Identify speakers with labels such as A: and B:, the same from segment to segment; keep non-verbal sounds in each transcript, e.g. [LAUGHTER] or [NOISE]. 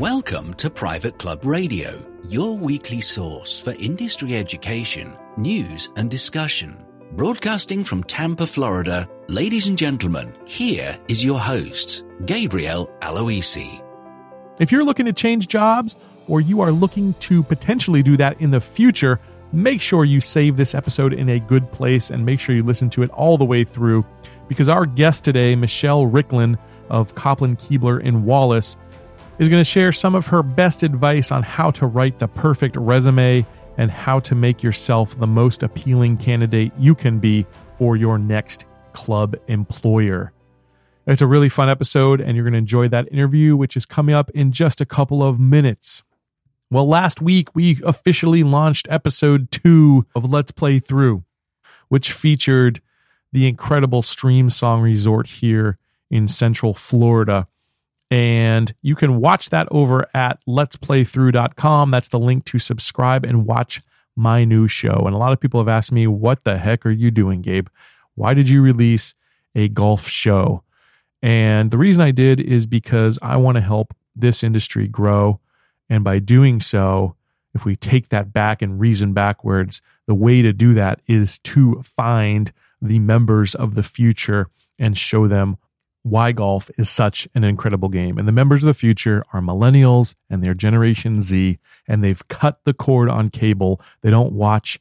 A: Welcome to Private Club Radio, your weekly source for industry education, news, and discussion. Broadcasting from Tampa, Florida, ladies and gentlemen, here is your host, Gabriel Aloisi.
B: If you're looking to change jobs or you are looking to potentially do that in the future, make sure you save this episode in a good place and make sure you listen to it all the way through because our guest today, Michelle Ricklin of Kopplin Kuebler in Wallace, is going to share some of her best advice on how to write the perfect resume and how to make yourself the most appealing candidate you can be for your next club employer. It's a really fun episode, and you're going to enjoy that interview, which is coming up in just a couple of minutes. Well, last week we officially launched episode two of Let's Play Through, which featured the incredible Streamsong Resort here in Central Florida. And you can watch that over at letsplaythrough.com. That's the link to subscribe and watch my new show. And a lot of people have asked me, what the heck are you doing, Gabe? Why did you release a golf show? And the reason I did is because I want to help this industry grow. And by doing so, if we take that back and reason backwards, the way to do that is to find the members of the future and show them why golf is such an incredible game. And the members of the future are millennials and their Generation Z, and they've cut the cord on cable. They don't watch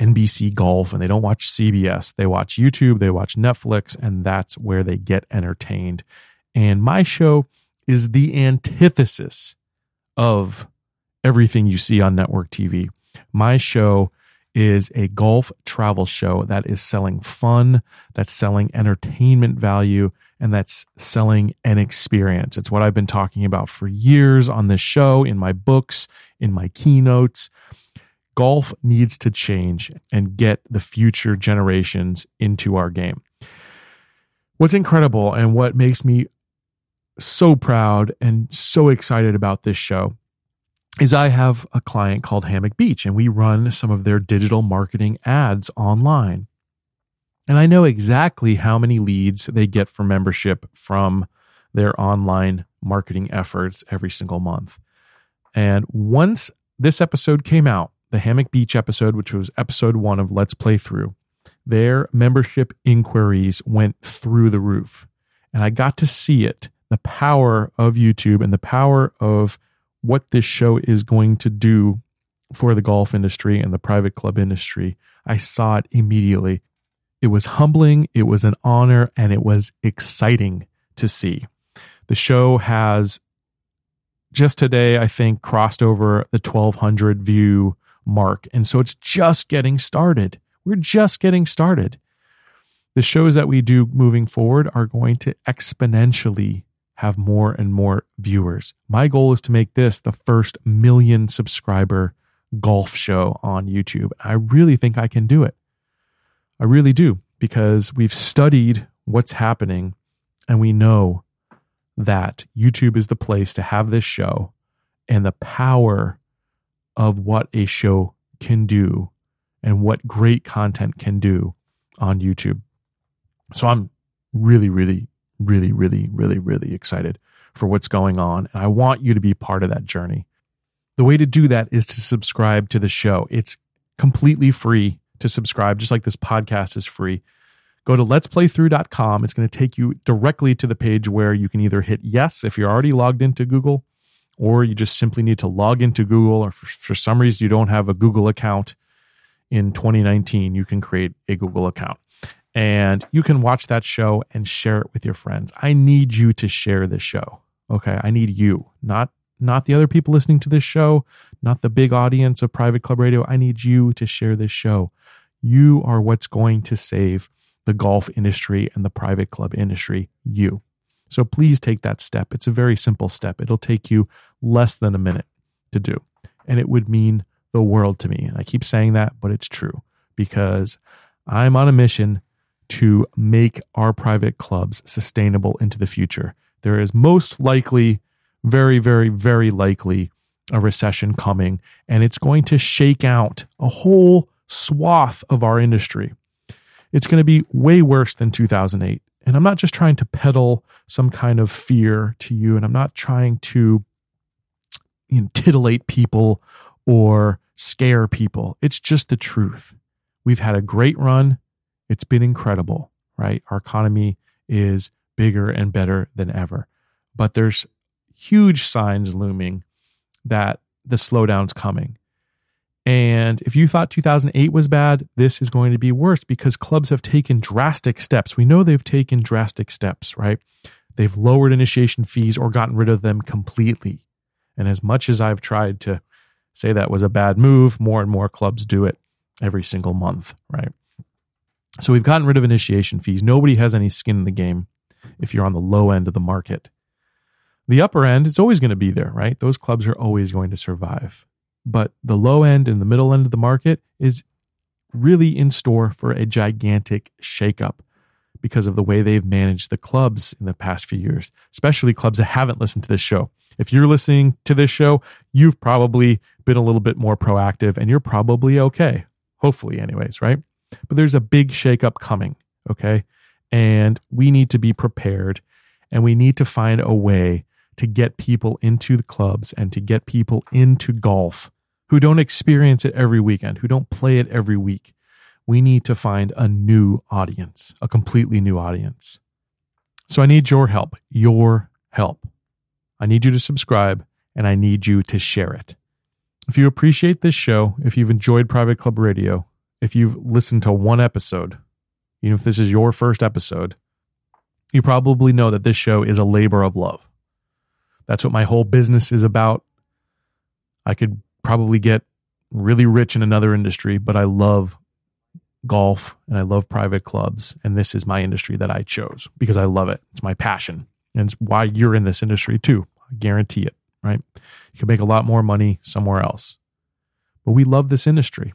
B: NBC Golf and they don't watch CBS. They watch YouTube, they watch Netflix, and that's where they get entertained. And my show is the antithesis of everything you see on network TV. My show is a golf travel show that is selling fun, that's selling entertainment value, and that's selling an experience. It's what I've been talking about for years on this show, in my books, in my keynotes. Golf needs to change and get the future generations into our game. What's incredible and what makes me so proud and so excited about this show is I have a client called Hammock Beach and we run some of their digital marketing ads online. And I know exactly how many leads they get for membership from their online marketing efforts every single month. And once this episode came out, the Hammock Beach episode, which was episode one of Let's Play Through, their membership inquiries went through the roof. And I got to see it the power of YouTube and the power of what this show is going to do for the golf industry and the private club industry. I saw it immediately. It was humbling, it was an honor, and it was exciting to see. The show has just today, I think, crossed over the 1200 view mark. And so it's just getting started. We're just getting started. The shows that we do moving forward are going to exponentially have more and more viewers. My goal is to make this the first million subscriber golf show on YouTube. I really think I can do it. I really do because we've studied what's happening and we know that YouTube is the place to have this show and the power of what a show can do and what great content can do on YouTube. So I'm really, really really, really, really, really excited for what's going on. And I want you to be part of that journey. The way to do that is to subscribe to the show. It's completely free to subscribe, just like this podcast is free. Go to letsplaythrough.com. It's going to take you directly to the page where you can either hit yes if you're already logged into Google, or you just simply need to log into Google, or for, for some reason you don't have a Google account in 2019, you can create a Google account and you can watch that show and share it with your friends. I need you to share this show. Okay? I need you, not not the other people listening to this show, not the big audience of Private Club Radio. I need you to share this show. You are what's going to save the golf industry and the private club industry, you. So please take that step. It's a very simple step. It'll take you less than a minute to do. And it would mean the world to me. And I keep saying that, but it's true because I'm on a mission to make our private clubs sustainable into the future. There is most likely, very, very, very likely, a recession coming, and it's going to shake out a whole swath of our industry. It's going to be way worse than 2008. And I'm not just trying to peddle some kind of fear to you, and I'm not trying to you know, titillate people or scare people. It's just the truth. We've had a great run. It's been incredible, right? Our economy is bigger and better than ever. But there's huge signs looming that the slowdown's coming. And if you thought 2008 was bad, this is going to be worse because clubs have taken drastic steps. We know they've taken drastic steps, right? They've lowered initiation fees or gotten rid of them completely. And as much as I've tried to say that was a bad move, more and more clubs do it every single month, right? So we've gotten rid of initiation fees. Nobody has any skin in the game if you're on the low end of the market. The upper end is always going to be there, right? Those clubs are always going to survive. But the low end and the middle end of the market is really in store for a gigantic shakeup because of the way they've managed the clubs in the past few years, especially clubs that haven't listened to this show. If you're listening to this show, you've probably been a little bit more proactive and you're probably okay. Hopefully, anyways, right? But there's a big shakeup coming, okay? And we need to be prepared and we need to find a way to get people into the clubs and to get people into golf who don't experience it every weekend, who don't play it every week. We need to find a new audience, a completely new audience. So I need your help, your help. I need you to subscribe and I need you to share it. If you appreciate this show, if you've enjoyed Private Club Radio, if you've listened to one episode, even if this is your first episode, you probably know that this show is a labor of love. That's what my whole business is about. I could probably get really rich in another industry, but I love golf and I love private clubs. And this is my industry that I chose because I love it. It's my passion. And it's why you're in this industry too. I guarantee it, right? You can make a lot more money somewhere else. But we love this industry.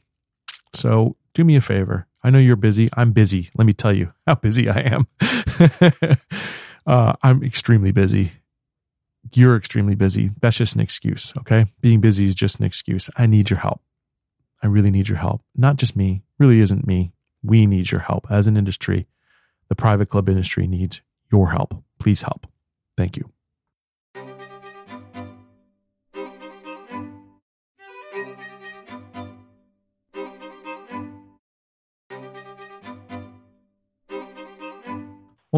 B: So do me a favor. I know you're busy. I'm busy. Let me tell you how [LAUGHS] busy I am. [LAUGHS] uh, I'm extremely busy you're extremely busy. That's just an excuse. Okay. Being busy is just an excuse. I need your help. I really need your help. Not just me, really isn't me. We need your help as an industry. The private club industry needs your help. Please help. Thank you.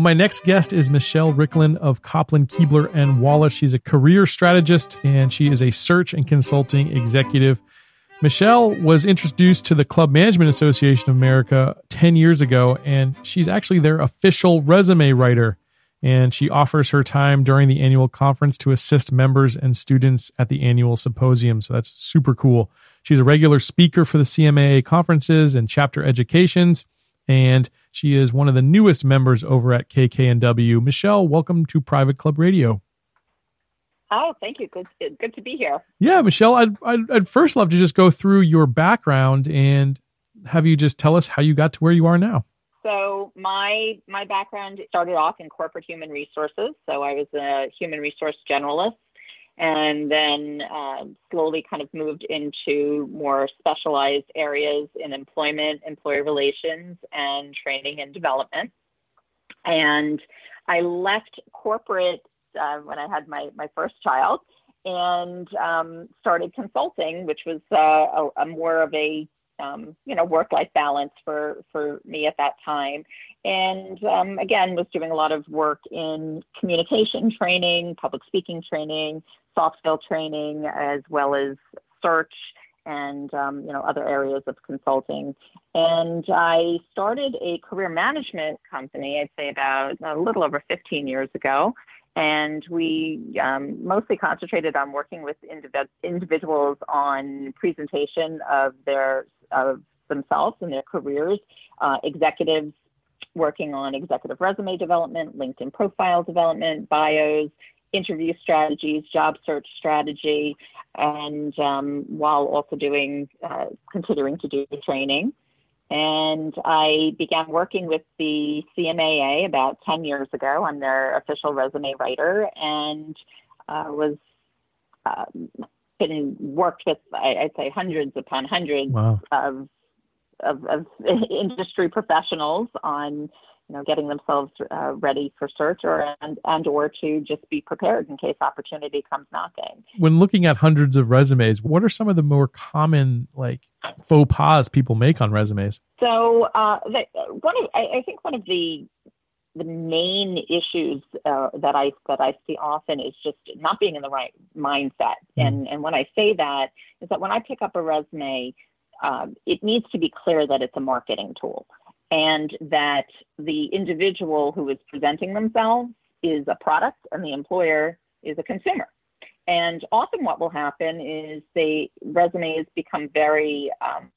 B: Well, my next guest is Michelle Ricklin of Kopplin, Kuebler, and Wallace. She's a career strategist and she is a search and consulting executive. Michelle was introduced to the Club Management Association of America 10 years ago, and she's actually their official resume writer. And she offers her time during the annual conference to assist members and students at the annual symposium. So that's super cool. She's a regular speaker for the CMAA conferences and chapter educations and she is one of the newest members over at KKNW. Michelle, welcome to Private Club Radio.
C: Oh, thank you. Good, good to be here.
B: Yeah, Michelle, I'd, I'd, I'd first love to just go through your background and have you just tell us how you got to where you are now.
C: So my my background started off in corporate human resources. So I was a human resource generalist and then uh, slowly kind of moved into more specialized areas in employment, employee relations, and training and development. And I left corporate uh, when I had my, my first child and um, started consulting, which was uh, a, a, more of a um, you know work life balance for for me at that time and um, again was doing a lot of work in communication training public speaking training soft skill training as well as search and um, you know other areas of consulting. And I started a career management company. I'd say about a little over 15 years ago, and we um, mostly concentrated on working with indiv- individuals on presentation of their of themselves and their careers, uh, executives working on executive resume development, LinkedIn profile development, bios, interview strategies, job search strategy, and um, while also doing, uh, to do training. And I began working with the CMAA about 10 years ago. I'm their official resume writer and uh, was uh, been worked with, I, would say, hundreds upon hundreds wow. of, of, of [LAUGHS] industry professionals on you know, getting themselves uh, ready for search or and, and or to just be prepared in case opportunity comes knocking.
B: When looking at hundreds of resumes, what are some of the more common like faux pas people make on resumes?
C: So uh, the, one of I, I think one of the the main issues uh, that I that I see often is just not being in the right mindset. Mm. And and when I say that is that when I pick up a resume, um, it needs to be clear that it's a marketing tool and that the individual who is presenting themselves is a product and the employer is a consumer. And often what will happen is the resumes become very um,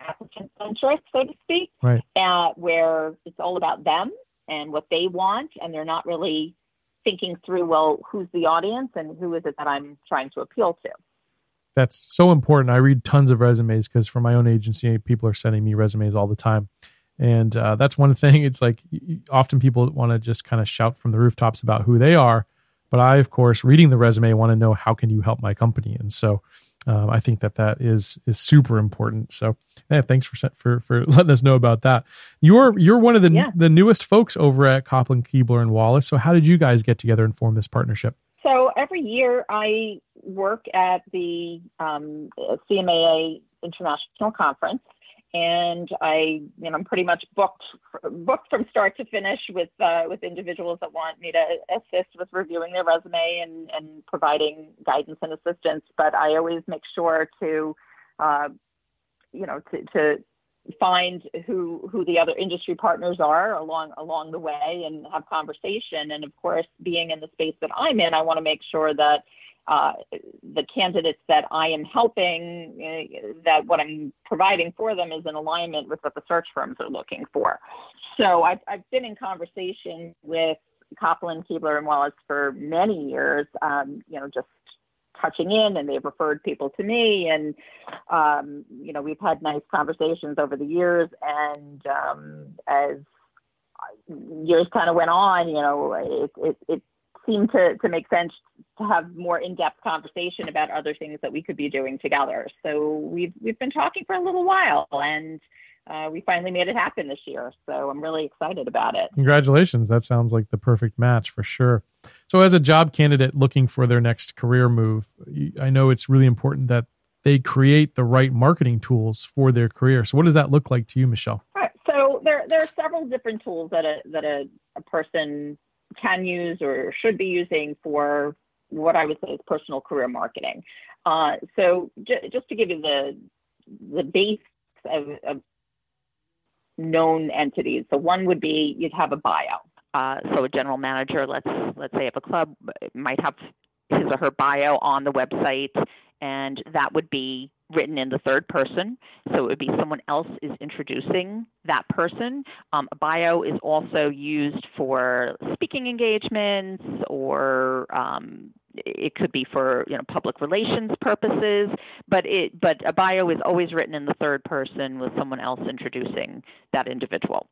C: applicant centric, so to speak,
B: right.
C: uh, where it's all about them and what they want, and they're not really thinking through, well, who's the audience and who is it that I'm trying to appeal to.
B: That's so important. I read tons of resumes because for my own agency, people are sending me resumes all the time. And uh, that's one [LAUGHS] thing. It's like often people want to just kind of shout from the rooftops about who they are. But I, of course, reading the resume, want to know how can you help my company. And so um, I think that that is is super important. So yeah, thanks for for for [LAUGHS] letting us know about that. You're you're one of the yeah. the newest folks over at Kopplin Kuebler and Wallace. So how did you guys get together and form this partnership?
C: So every year I work at the um, CMAA International Conference, and I, you know, I'm pretty much booked booked from start to finish with uh, with individuals that want me to assist with reviewing their resume and and providing guidance and assistance. But I always make sure to, uh, you know, to, to find who who the other industry partners are along along the way and have conversation. And of course, being in the space that I'm in, I want to make sure that uh, the candidates that I am helping, uh, that what I'm providing for them is in alignment with what the search firms are looking for. So I've, I've been in conversation with Kopplin, Kuebler, and Wallace for many years, um, you know, just touching in and they've referred people to me and um, you know we've had nice conversations over the years and um, as years kind of went on you know it, it, it seemed to, to make sense to have more in-depth conversation about other things that we could be doing together so we've we've been talking for a little while and uh, we finally made it happen this year. So I'm really excited about it.
B: Congratulations. That sounds like the perfect match for sure. So, as a job candidate looking for their next career move, I know it's really important that they create the right marketing tools for their career. So, what does that look like to you, Michelle?
C: Right. So, there, there are several different tools that a, that a, a person can use or should be using for what I would say is personal career marketing. Uh, so, j- just to give you the the base of, of known entities. So one would be you'd have a bio. Uh, so a general manager, let's let's say of a club, might have his or her bio on the website, and that would be written in the third person. So it would be someone else is introducing that person. Um, a bio is also used for speaking engagements or um, it could be for you know public relations purposes, but it but a bio is always written in the third person with someone else introducing that individual.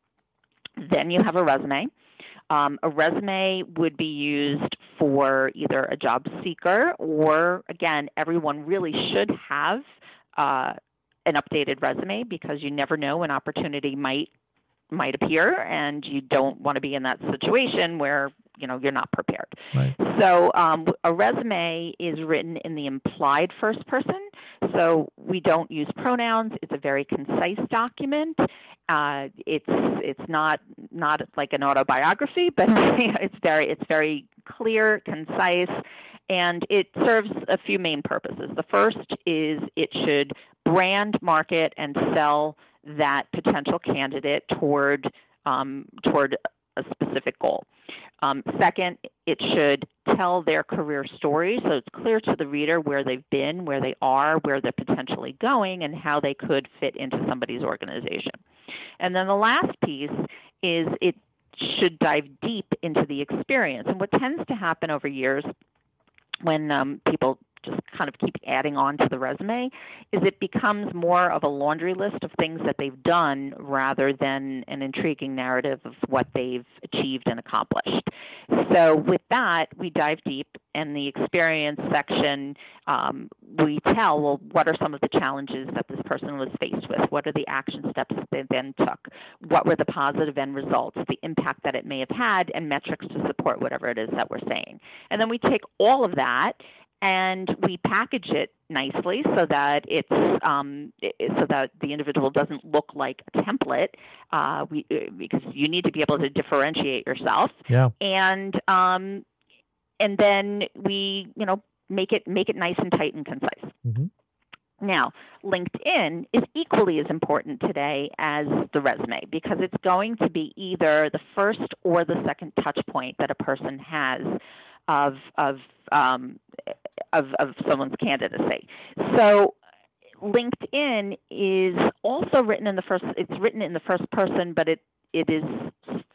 C: Then you have a resume. Um, a resume would be used for either a job seeker or again, everyone really should have uh, an updated resume because you never know an opportunity might might appear and you don't want to be in that situation where you know you're not prepared.
B: Right.
C: so um, a resume is written in the implied first person. So we don't use pronouns. It's a very concise document. Uh, it's it's not not like an autobiography but [LAUGHS] it's very it's very clear concise and it serves a few main purposes the first is it should brand market and sell that potential candidate toward um, toward a specific goal. Um, second, it should tell their career story so it's clear to the reader where they've been, where they are, where they're potentially going, and how they could fit into somebody's organization. And then the last piece is it should dive deep into the experience. And what tends to happen over years when um, people
D: just kind of keep adding on to the resume is it becomes more of a laundry list of things that they've done rather than an intriguing narrative of what they've achieved and accomplished. So with that, we dive deep in the experience section. Um, we tell, well, what are some of the challenges that this person was faced with? What are the action steps they then took? What were the positive end results, the impact that it may have had, and metrics to support whatever it is that we're saying. And then we take all of that and we package it nicely so that it's um, so that the individual doesn't look like a template. Uh, we uh, because you need to be able to differentiate yourself.
B: Yeah.
D: And um, and then we you know make it make it nice and tight and concise.
B: Mhm.
D: Now, LinkedIn is equally as important today as the resume because it's going to be either the first or the second touch point that a person has of of um, of, of someone's candidacy. So LinkedIn is also written in the first. It's written in the first person, but it it is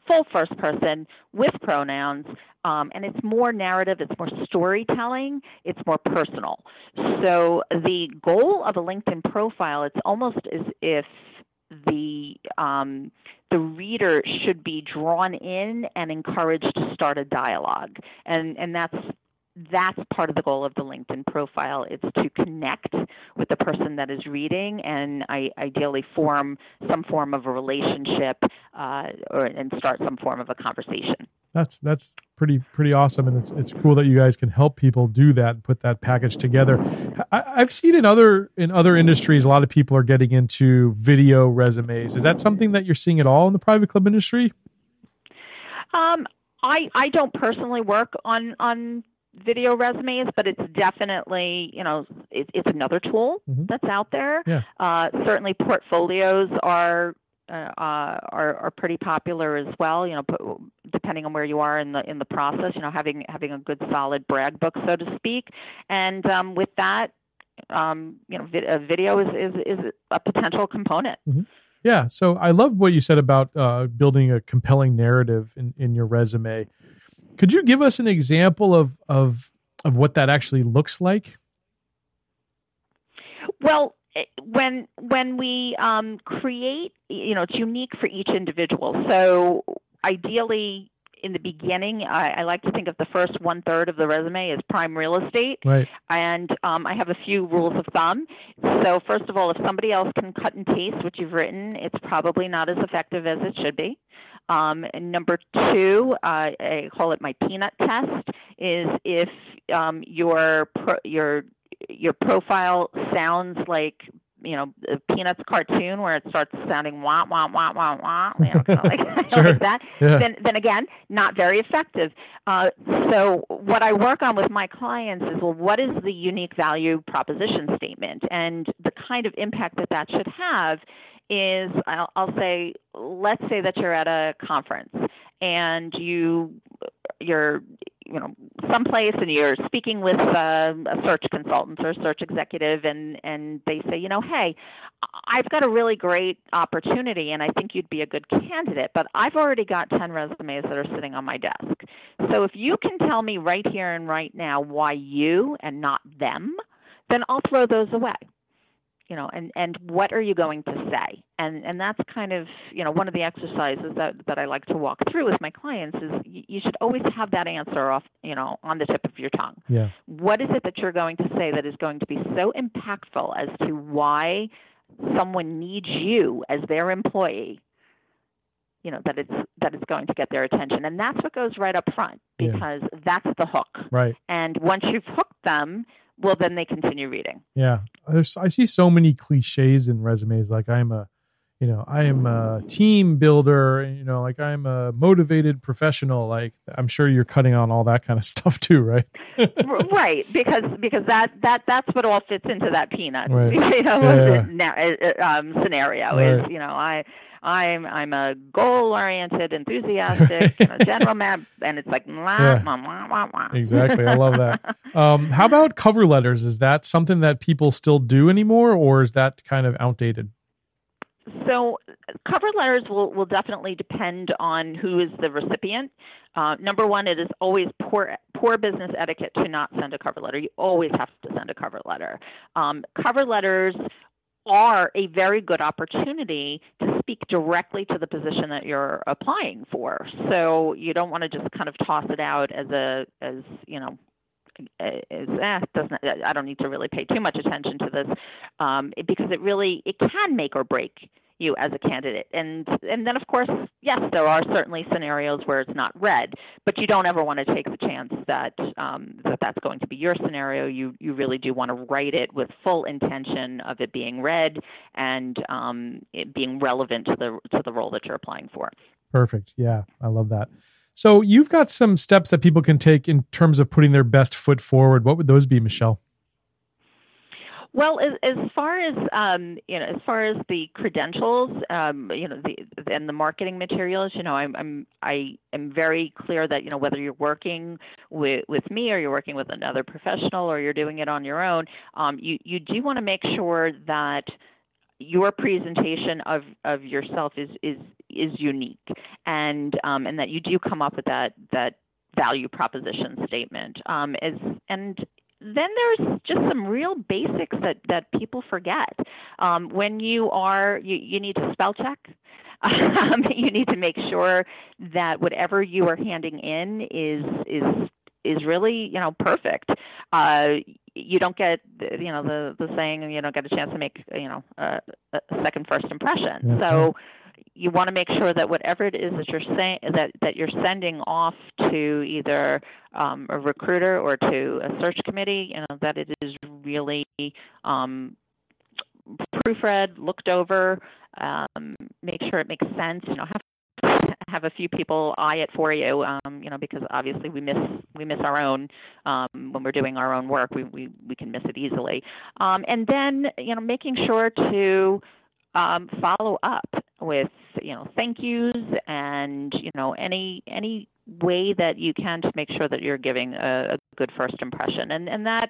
D: full first person with pronouns, um, and it's more narrative. It's more storytelling. It's more personal. So the goal of a LinkedIn profile, it's almost as if the um, the reader should be drawn in and encouraged to start a dialogue, and and that's that's part of the goal of the LinkedIn profile. It's to connect with the person that is reading and I, ideally form some form of a relationship uh, or and start some form of a conversation.
B: That's that's pretty pretty awesome, and it's it's cool that you guys can help people do that and put that package together. I, I've seen in other in other industries, a lot of people are getting into video resumes. Is that something that you're seeing at all in the private club industry?
D: Um, I I don't personally work on on video resumes, but it's definitely you know it, it's another tool
B: Mhm.
D: that's out there.
B: Yeah.
D: Uh, certainly, portfolios are. Uh, are are pretty popular as well. You know, depending on where you are in the in the process. You know, having having a good solid brag book, so to speak. And um, with that, um, you know, vid- a video is, is is a potential component.
B: Yeah. So I love what you said about uh, building a compelling narrative in, in your resume. Could you give us an example of of of what that actually looks like?
D: Well, eh, when when we um, create, you know, it's unique for each individual. So ideally, in the beginning, I, I like to think of the first one third of the resume as prime real estate,
B: Right.
D: and um, I have a few rules of thumb. So first of all, if somebody else can cut and paste what you've written, it's probably not as effective as it should be. Um, and number two, uh, I call it my peanut test, is if um, your pro- your your profile sounds like you know a Peanuts cartoon where it starts sounding wah wah wah wah wah, you know, kind of [LAUGHS] [LAUGHS] like,
B: Sure.
D: like that.
B: Yeah.
D: Then then again, not very effective. Uh, so what I work on with my clients is well, what is the unique value proposition statement, and the kind of impact that that should have is I'll, I'll say let's say that you're at a conference and you you're you know someplace and you're speaking with uh, a search consultant or a search executive and and they say you know hey I've got a really great opportunity and I think you'd be a good candidate but I've already got 10 resumes that are sitting on my desk. So if you can tell me right here and right now why you and not them then I'll throw those away you know and and what are you going to say and and that's kind of you know one of the exercises that that I like to walk through with my clients is you should always have that answer off you know on the tip of your tongue
B: Yeah.
D: what is it that you're going to say that is going to be so impactful as to why someone needs you as their employee you know that it's that it's going to get their attention and that's what goes right up front
B: Yeah.
D: because that's the hook
B: Right.
D: and once you've hooked them well then they continue reading
B: Yeah. There's, I see so many cliches in resumes. Like I'm a, you know, I am a team builder. You know, like I'm a motivated professional. Like I'm sure you're cutting on all that kind of [LAUGHS] stuff too, right?
D: Right because because that that that's what all fits into that peanut
B: Right. [LAUGHS]
D: you know
B: Yeah.
D: uh, um, scenario
B: Right.
D: is you know i i'm i'm a goal oriented enthusiastic you know, [LAUGHS] general map and it's like
B: Yeah.
D: wah, wah, wah.
B: Exactly. I love that. [LAUGHS] Um, how about cover letters? Is that something that people still do anymore, or is that kind of outdated?
D: So cover letters will, will definitely depend on who is the recipient. Uh, number one, it is always poor, poor business etiquette to not send a cover letter. You always have to send a cover letter. Um, cover letters are a very good opportunity to speak directly to the position that you're applying for. So you don't want to just kind of toss it out as a as you know is eh, doesn't I don't need to really pay too much attention to this um, because it really it can make or break you as a candidate. And and then of course, yes, there are certainly scenarios where it's not read, but you don't ever want to take the chance that um, that that's going to be your scenario. You you really do want to write it with full intention of it being read and um, being relevant to the to the role that you're applying for.
B: Perfect. Yeah, I love that. So you've got some steps that people can take in terms of putting their best foot forward. What would those be, Michelle?
D: Well, as, as far as um, you know, as far as the credentials, um, you know, the and the marketing materials, you know, I'm, I'm I am very clear that you know whether you're working with with me or you're working with another professional or you're doing it on your own, um, you you do want to make sure that your presentation of, of yourself is, is, is unique and, um, and that you do come up with that, that value proposition statement. Um, as, and then there's just some real basics that, that people forget. Um, when you are, you, you need to spell check. [LAUGHS] Um, you need to make sure that whatever you are handing in is is is really you know perfect. Uh, you don't get you know the the saying you don't get a chance to make you know a, a second first impression. Mm-hmm. So you want to make sure that whatever it is that you're saying that that you're sending off to either um, a recruiter or to a search committee, you know that it is really um, proofread, looked over, um, make sure it makes sense. You know, have have a few people eye it for you, um, you know, because obviously we miss we miss our own um, when we're doing our own work. We we we can miss it easily, um, and then you know making sure to um, follow up with you know thank yous and you know any any way that you can to make sure that you're giving a, a good first impression, and and that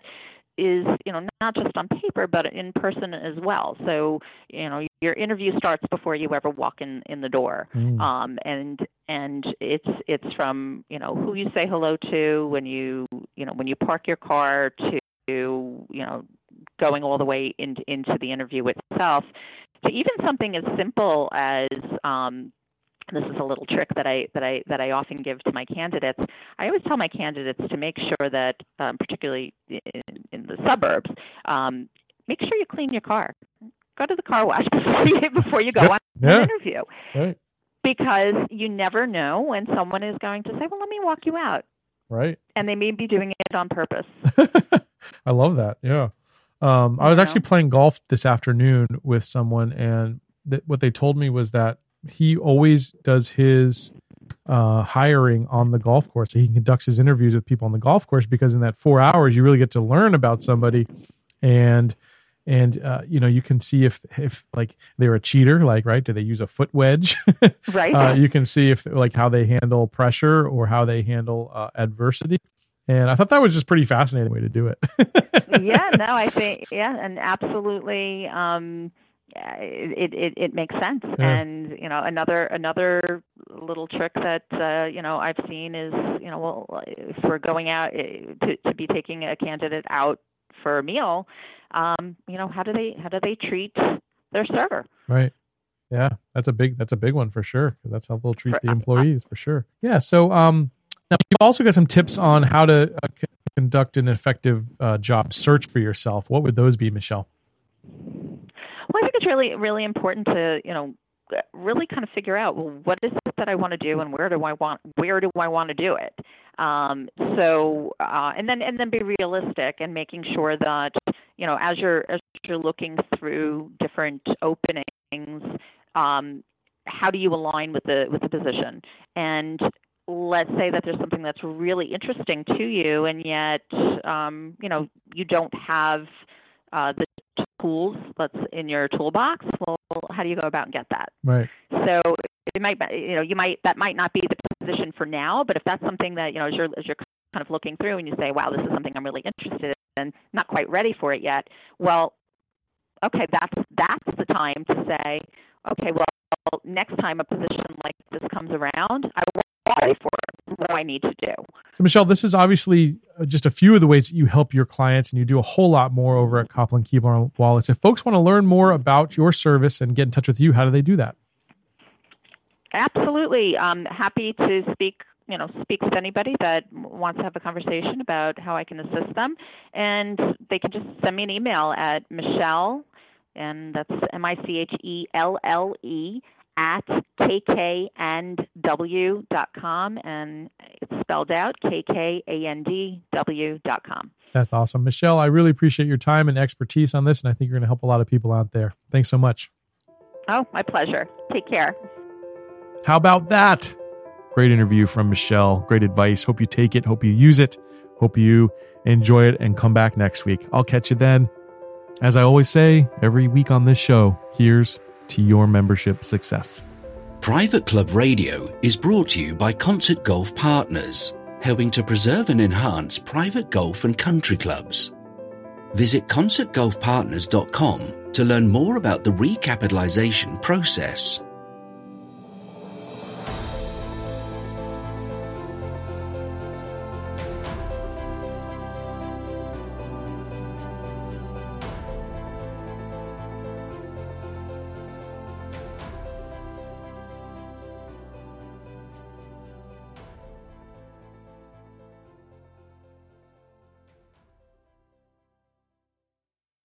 D: is you know not just on paper but in person as well. So you know your interview starts before you ever walk in in the door. Mm. um and and it's it's from you know who you say hello to when you you know when you park your car to you know going all the way into into the interview itself to even something as simple as um this is a little trick that I that I that I often give to my candidates. I always tell my candidates to make sure that, um, particularly in, in, the suburbs, um, make sure you clean your car. Go to the car wash [LAUGHS] before you before you go on
B: yeah.
D: an interview,
B: right.
D: because you never know when someone is going to say, "Well, let me walk you out,"
B: right?
D: And they may be doing it on purpose. [LAUGHS]
B: I love that. Yeah. Um, I was actually playing golf this afternoon with someone, and th- what they told me was that he always does his uh, hiring on the golf course. So he conducts his interviews with people on the golf course because in that four hours you really get to learn about somebody, and and uh, you know you can see if if like they're a cheater, like right, do they use a foot wedge? [LAUGHS]
D: right.
B: Uh, you can see if like how they handle pressure or how they handle uh, adversity. And I thought that was just pretty fascinating way to do it. [LAUGHS]
D: yeah, no, I think yeah, and absolutely. Um, it, it it makes sense. Yeah. And you know, another another little trick that uh, you know I've seen is you know, well, if we're going out eh, to to be taking a candidate out for a meal, um, you know, how do they how do they treat their server?
B: Right. Yeah, that's a big that's a big one for sure. That's how they'll treat for, the employees for sure. Yeah. So um, now you've also got some tips on how to uh, conduct an effective uh, job search for yourself. What would those be, Michelle?
D: Well, I think it's really really important to you know really kind of figure out well, what is it that I want to do and where do I want where do I want to do it. Um, so uh, and then and then be realistic and making sure that you know as you're as you're looking through different openings, um, how do you align with the with the position and let's say that there's something that's really interesting to you and yet um, you know you don't have uh, the tools that's in your toolbox, well, how do you go about and get that?
B: Right.
D: So it might, you know, you might that might not be the position for now, but if that's something that you know, as you're as you're kind of looking through and you say, wow, this is something I'm really interested in, not quite ready for it yet. Well, okay, that's that's the time to say, okay, well, next time a position like this comes around, I apply for what I need to do.
B: So, Michelle, this is obviously uh, just a few of the ways that you help your clients, and you do a whole lot more over at Kopplin Kuebler Wallace. If folks want to learn more about your service and get in touch with you, how do they do that?
D: Absolutely. I'm happy to speak you know speak with anybody that wants to have a conversation about how I can assist them, and they can just send me an email at Michelle, and that's M I C H E L L E at kkandw.com, and it's spelled out kkandw.com.
B: That's awesome, Michelle. I really appreciate your time and expertise on this, and I think you're going to help a lot of people out there. Thanks so much.
D: Oh, my pleasure. Take care.
B: How about that? Great interview from Michelle. Great advice. Hope you take it. Hope you use it. Hope you enjoy it and come back next week. I'll catch you then. As I always say every week on this show, here's to your membership success.
A: Private Club Radio is brought to you by Concert Golf Partners, helping to preserve and enhance private golf and country clubs. Visit concertgolfpartners.com to learn more about the recapitalization process.